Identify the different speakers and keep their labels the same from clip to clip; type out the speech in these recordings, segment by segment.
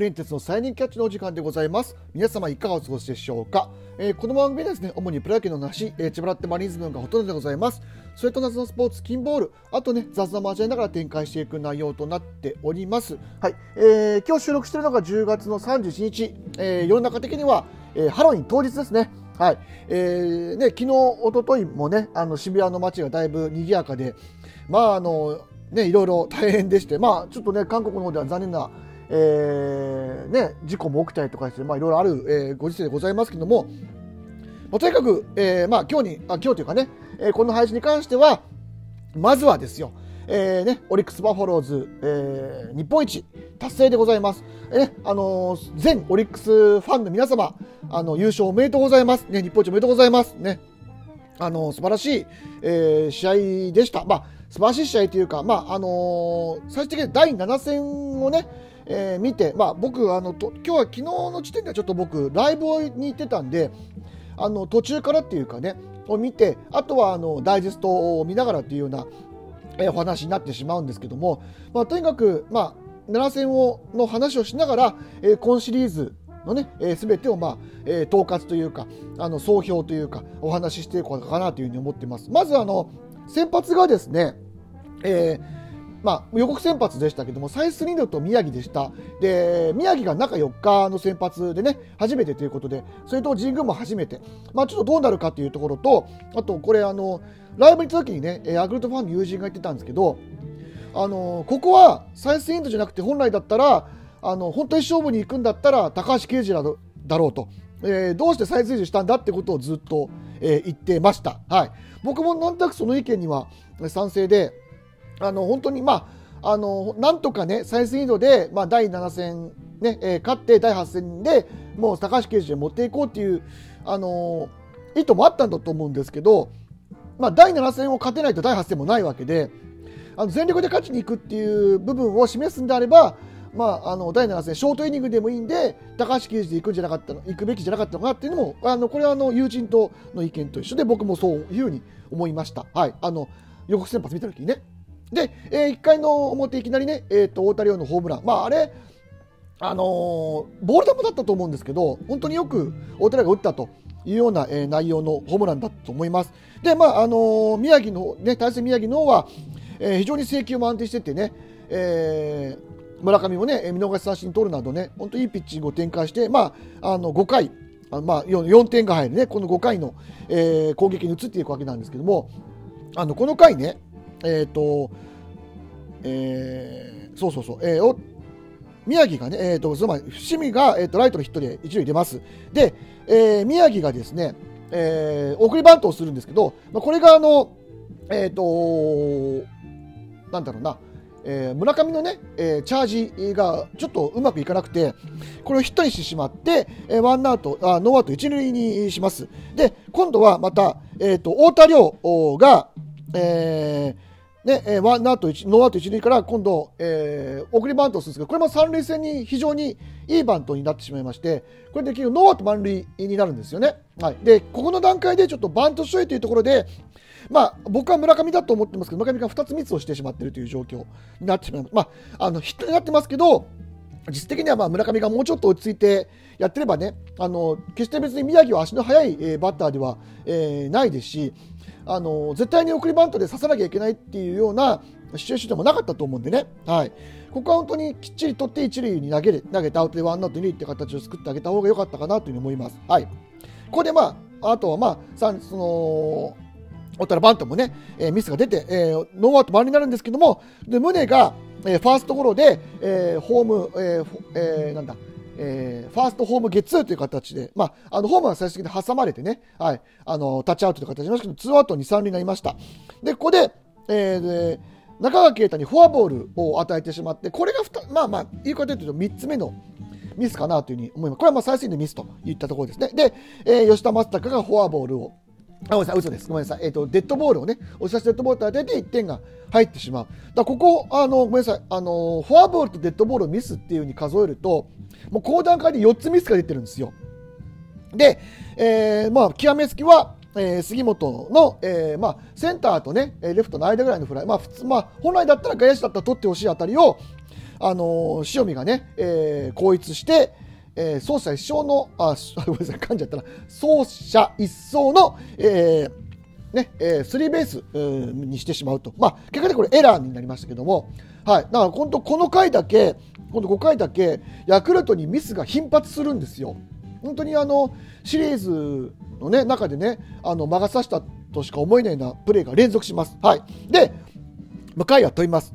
Speaker 1: プリンテスのサイニングキャッチのお時間でございます。皆様いかがお過ごしでしょうか、えー、この番組ですね主にプロ野球の話、えー、千葉ラッテマリーンズのがほとんどでございます。それと夏のスポーツ金ボールあとね雑談交えながら展開していく内容となっております。はい、えー、今日収録しているのが10月の31日、えー、世の中的には、えー、ハロウィン当日ですね。はい。えーね、昨日、おとといもねあの渋谷の街がだいぶ賑やかで、まああのね、いろいろ大変でして、まあ、ちょっとね今国の方では残念なえーね、事故も起きたりとかして、まあ、いろいろある、えー、ご時世でございますけども、まあ、とにかく、えーまあ、今日にあ今日というかね、えー、この配信に関してはまずはですよ、えーね、オリックス・バファローズ、えー、日本一達成でございます。えー、あのー、全オリックスファンの皆様、あの優勝おめでとうございます。ね、日本一おめでとうございます。ね、あのー、素晴らしい、えー、試合でした。まあ、素晴らしい試合というか、まああのー、最終的に第7戦をね、えー、見て、まあ、僕あのと、今日は昨日の時点ではちょっと僕、ライブに行ってたんで、あの途中からっていうかね、を見て、あとはあのダイジェストを見ながらっていうような、えー、お話になってしまうんですけども、まあ、とにかく、まあ、7戦をの話をしながら、えー、今シリーズのね、えー、全てを、まあえー、統括というか、あの総評というか、お話ししていこうかなというふうに思ってます。まずあの先発がですね、えーまあ、予告先発でしたけども、サイスリンドと宮城でした。で、宮城が中4日の先発でね、初めてということで、それと神宮も初めて。まあ、ちょっとどうなるかというところと、あと、これ、あの、ライブに行った時にね、ヤクルトファンの友人が言ってたんですけど、あの、ここはサイスリンドじゃなくて、本来だったら、あの、本当に勝負に行くんだったら、高橋奎二だろうと。えー、どうして再生したんだってことをずっと、えー、言ってました。はい。僕もなんとなくその意見には賛成で、あの本当に、まあ、あのなんとかね、再生移動で、まあ、第7戦、ねえー、勝って第8戦でもう高橋奎二で持っていこうっていう、あの意図もあったんだと思うんですけど、まあ、第7戦を勝てないと第8戦もないわけで、あの全力で勝ちに行くっていう部分を示すんであれば、まあ、あの第7戦、ショートイニングでもいいんで、高橋奎二で行くんじゃなかったの行くべきじゃなかったのかっていうのも、あのこれはあの友人との意見と一緒で、僕もそういうふうに思いました。はい、あの予告先発見たときにね。で、えー、1回の表いきなりね、えーと、太田亮のホームラン、まあ、あれ、あのー、ボール球だったと思うんですけど、本当によく太田亮が打ったというような、えー、内容のホームランだったと思います。で、まああのー、宮城の、ね、対戦宮城の方は、えー、非常に制球も安定しててね、えー、村上もね、見逃し三振取るなどね、本当にいいピッチングを展開して、まあ、あの5回、あまあ4、4点が入るね、この5回の、えー、攻撃に移っていくわけなんですけども、あのこの回ね、えっ、ー、と、えー、そうそうそう、えー、お宮城がね、えーと、その前、伏見が、えーと、ライトのヒットで一塁出ます。で、えー、宮城がですね、えー、送りバントをするんですけど、まあ、これがあの、えっ、ー、と、なんだろうな、えー、村上のね、えー、チャージがちょっとうまくいかなくて、これをヒットにしてしまって、えー、ワンアウト、あノーアウト一塁にします。で、今度はまた、えっ、ー、と、太田椋が、えー、ね、えー、ワンアウト1、ノーアウト1塁から今度、えー、送りバントをするんですけど、これも三塁線に非常にいいバントになってしまいまして、これで結局ノーアウト満塁になるんですよね。はい。で、ここの段階でちょっとバントしといというところで、まあ、僕は村上だと思ってますけど、村上が2つミスをしてしまっているという状況になってしまいます。まあ、あの、ヒットになってますけど、実質的にはまあ村上がもうちょっと落ち着いてやってればね、あの決して別に宮城は足の速い、えー、バッターでは、えー、ないですし、あの絶対に送りバントで刺さなきゃいけないっていうようなシチュエーションでもなかったと思うんでね、はい、ここは本当にきっちり取って一塁に投げる投げてアウトでワンアウト2って形を作ってあげた方が良かったかなというふうに思います。はい、ここで、まあ、あとは、まあ、さそのおったらバントもね、えー、ミスが出て、えー、ノーアウト満になるんですけども、で宗が、えー、ファーストゴロで、えー、ホーム、えーえー、なんだ、えー、ファーストホームゲッツーという形で、まあ、あのホームは最終的に挟まれてね、はい、あのタッチアウトという形になりましたけど、ツーアウト2、3塁になりました。で、ここで、えー、で中川圭太にフォアボールを与えてしまって、これがまあまあ、言い方で言うと3つ目のミスかなというふうに思います。これはまあ最新のミスといったところですね。で、えー、吉田正尚がフォアボールをあ、ごめんなさい、嘘です。ごめんなさい。えっ、ー、と、デッドボールをね、押し出しデッドボールと当てて1点が入ってしまう。だここ、あの、ごめんなさい、あの、フォアボールとデッドボールをミスっていう風に数えると、もうこの段階で4つミスが出てるんですよ。で、えー、まあ、極めつきは、えー、杉本の、えーまあ、センターとね、レフトの間ぐらいのフライ、まあ、普通、まあ、本来だったら外野手だったら取ってほしい当たりを、あの塩見がね、えー、後逸して、えー、走者一生の、あ、ごめんなさい、噛んじゃったな、走者一掃の、えー、ね、えー、スリーベースにしてしまうと。まあ、結果でこれエラーになりましたけども、はい。だから本当この回だけ、今度5回だけ、ヤクルトにミスが頻発するんですよ。本当にあの、シリーズのね、中でね、あの、魔が差したとしか思えないようなプレーが連続します。はい。で、まあ、回は飛びます。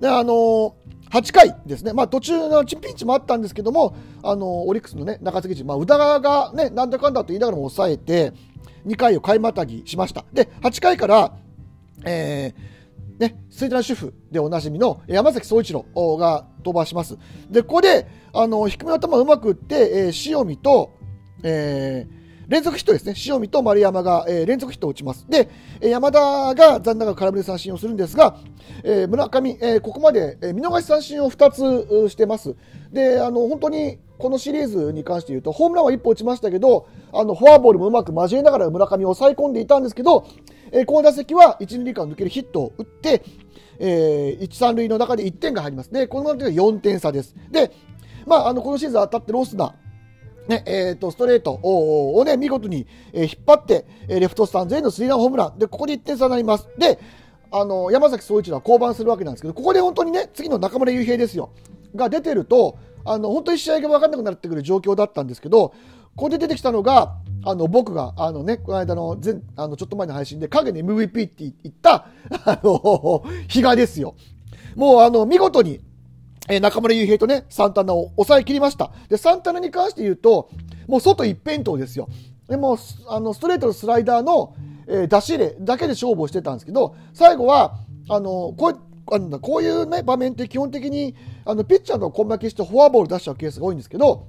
Speaker 1: で、あのー、8回ですね、まあ、途中のチピンチもあったんですけども、あのオリックスの、ね、中継ぎ陣、まあ、宇田川が、ね、なんだかんだと言いながらも抑えて、2回を買いまたぎしました。で、8回から、えー、ね、スイート主婦でおなじみの山崎総一郎が登板します。で、ここで、あの、低めの球をうまく打って、えー、塩見と、えー、連続ヒットですね。塩見と丸山が、えー、連続ヒットを打ちます。で、山田が残念ながら空振り三振をするんですが、えー、村上、えー、ここまで、えー、見逃し三振を2つしてます。で、あの、本当にこのシリーズに関して言うと、ホームランは1本打ちましたけど、あの、フォアボールもうまく交えながら村上を抑え込んでいたんですけど、えー、この打席は1、2塁間抜けるヒットを打って、えー、1、3塁の中で1点が入ります。で、この時は4点差です。で、まあ、あの、このシーズン当たってロスな、ね、えっ、ー、と、ストレートをね、見事に、引っ張って、レフトスタンドへのスリーランホームラン。で、ここで1点差になります。で、あの、山崎総一郎は降板するわけなんですけど、ここで本当にね、次の中村悠平ですよ。が出てると、あの、本当に試合が分かんなくなってくる状況だったんですけど、ここで出てきたのが、あの、僕が、あのね、この間の前、あの、ちょっと前の配信で、影で MVP って言った、あの、比嘉ですよ。もう、あの、見事に、え、中村悠平とね、サンタナを抑え切りました。で、サンタナに関して言うと、もう外一辺倒ですよ。でも、あの、ストレートのスライダーの、えー、出し入れだけで勝負をしてたんですけど、最後は、あの、こうあのこういうね、場面って基本的に、あの、ピッチャーの根負けしてフォアボール出しちゃうケースが多いんですけど、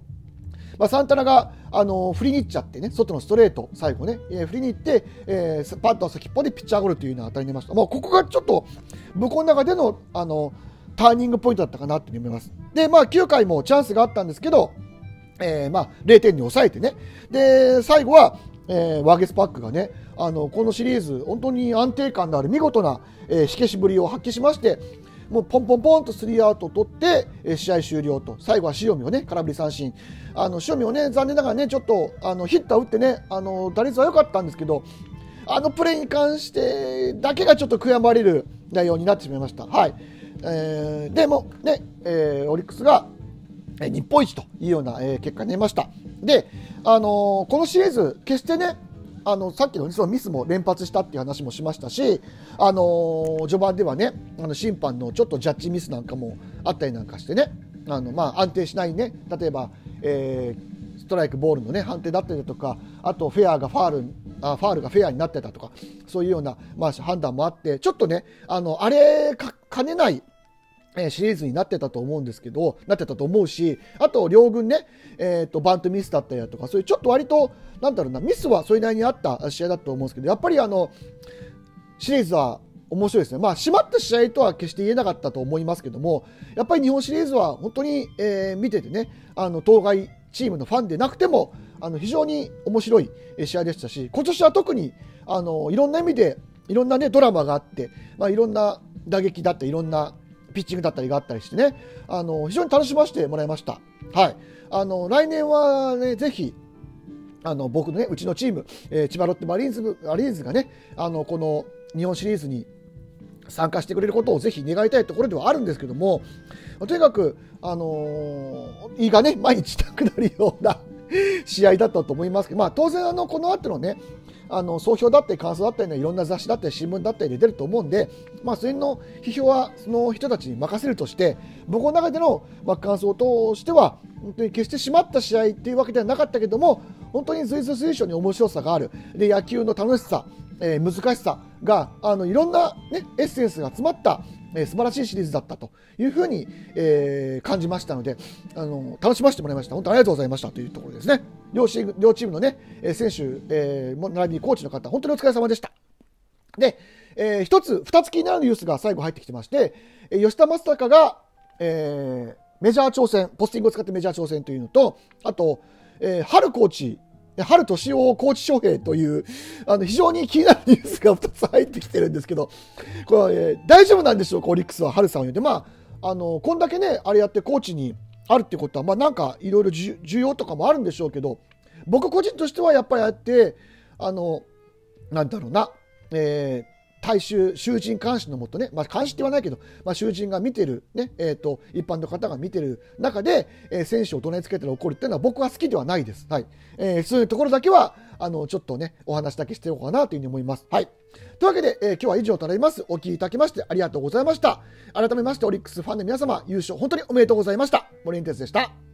Speaker 1: まあ、サンタナが、あの振りに行っちゃってね、外のストレート、最後ね、えー、振りに行って、えー、パッと先っぽでピッチャーゴロというような当たりになりました。まあ、ここがちょっと、向こうの中での、あの、ターニングポイントだったかなと思います。で、まあ、9回もチャンスがあったんですけど、えー、まあ、0点に抑えてね。で、最後は、えー、ワーゲスパックがね、あの、このシリーズ、本当に安定感のある見事な、えー、火消しぶりを発揮しまして、もうポンポンポンとスリーアウトを取って、えー、試合終了と。最後は塩見をね、空振り三振。あの、塩見をね、残念ながらね、ちょっと、あの、ヒット打ってね、あの、打率は良かったんですけど、あのプレーに関してだけがちょっと悔やまれる内容になってしまいました。はい。えー、でもね、えー、オリックスが日本一というような、えー、結果になりました。で、あのー、このシリーズ、決してね、あのさっきのそのミスも連発したっていう話もしましたし、あのー、序盤ではね、あの審判のちょっとジャッジミスなんかもあったりなんかしてね、あのまあ、安定しないね、例えば、えー、ストライク、ボールの、ね、判定だったりとか、あとフェアがファールあファールがフェアになってたとか、そういうような、まあ、判断もあって、ちょっとね、あのあれかねないえシリーズになってたと思うんですけど、なってたと思うし、あと両軍ね、えっ、ー、と、バントミスだったりだとか、そういうちょっと割と、なんだろうな、ミスはそれなりにあった試合だと思うんですけど、やっぱりあの、シリーズは面白いですね。まあ、締まった試合とは決して言えなかったと思いますけども、やっぱり日本シリーズは本当に、えー、見ててね、あの、当該チームのファンでなくても、あの、非常に面白い試合でしたし、今年は特に、あの、いろんな意味で、いろんなね、ドラマがあって、まあ、いろんな打撃だった、いろんなピッチングだったりがあったりしてね、あの、非常に楽しませてもらいました。はい。あの、来年はね、ぜひ、あの、僕のね、うちのチーム、えー、千葉ロッテマリーンズ、マリーンズがね、あの、この日本シリーズに参加してくれることをぜひ願いたいところではあるんですけども、とにかく、あのー、胃がね、毎日痛くなるような 試合だったと思いますけど、まあ、当然、あの、この後のね、あの総評だったり感想だったり、ね、いろんな雑誌だったり新聞だったりで出ると思うんで、まあ、それの批評はその人たちに任せるとして僕の中での、まあ、感想としては本当に決して締まった試合っていうわけではなかったけども本当に随所随所に面白さがある。で野球の楽しさ、えー、難しさがあのいろんな、ね、エッセンスが詰まったえ、素晴らしいシリーズだったというふうに、え、感じましたので、あの楽しませてもらいました。本当ありがとうございましたというところですね。両チームのね、選手、えー、並びにコーチの方、本当にお疲れ様でした。で、えー、一つ、二つ気になるニュースが最後入ってきてまして、吉田正尚が、えー、メジャー挑戦、ポスティングを使ってメジャー挑戦というのと、あと、えー、春コーチ春年男コーチ翔平という、あの、非常に気になる ニュースが2つ入ってきてるんですけど、これ、えー、大丈夫なんでしょう？か、オリックスは春さんを言って。まああのこんだけねあれやって高知にあるってことはまあなんかいろいろ需要とかもあるんでしょうけど僕個人としてはやっぱりあってあのなんだろうな、えー大衆囚人監視のもとね、まあ、監視って言わないけど、まあ、囚人が見てる、ねえーと、一般の方が見てる中で、えー、選手を怒鳴りつけたら怒るっていうのは僕は好きではないです。はいえー、そういうところだけはあのちょっとねお話だけしておこうかなというふうに思います。はいというわけで、えー、今日は以上となります。お聞きいただきましてありがとうございました。改めましてオリックスファンの皆様優勝本当におめでとうございました。森ンテスでした。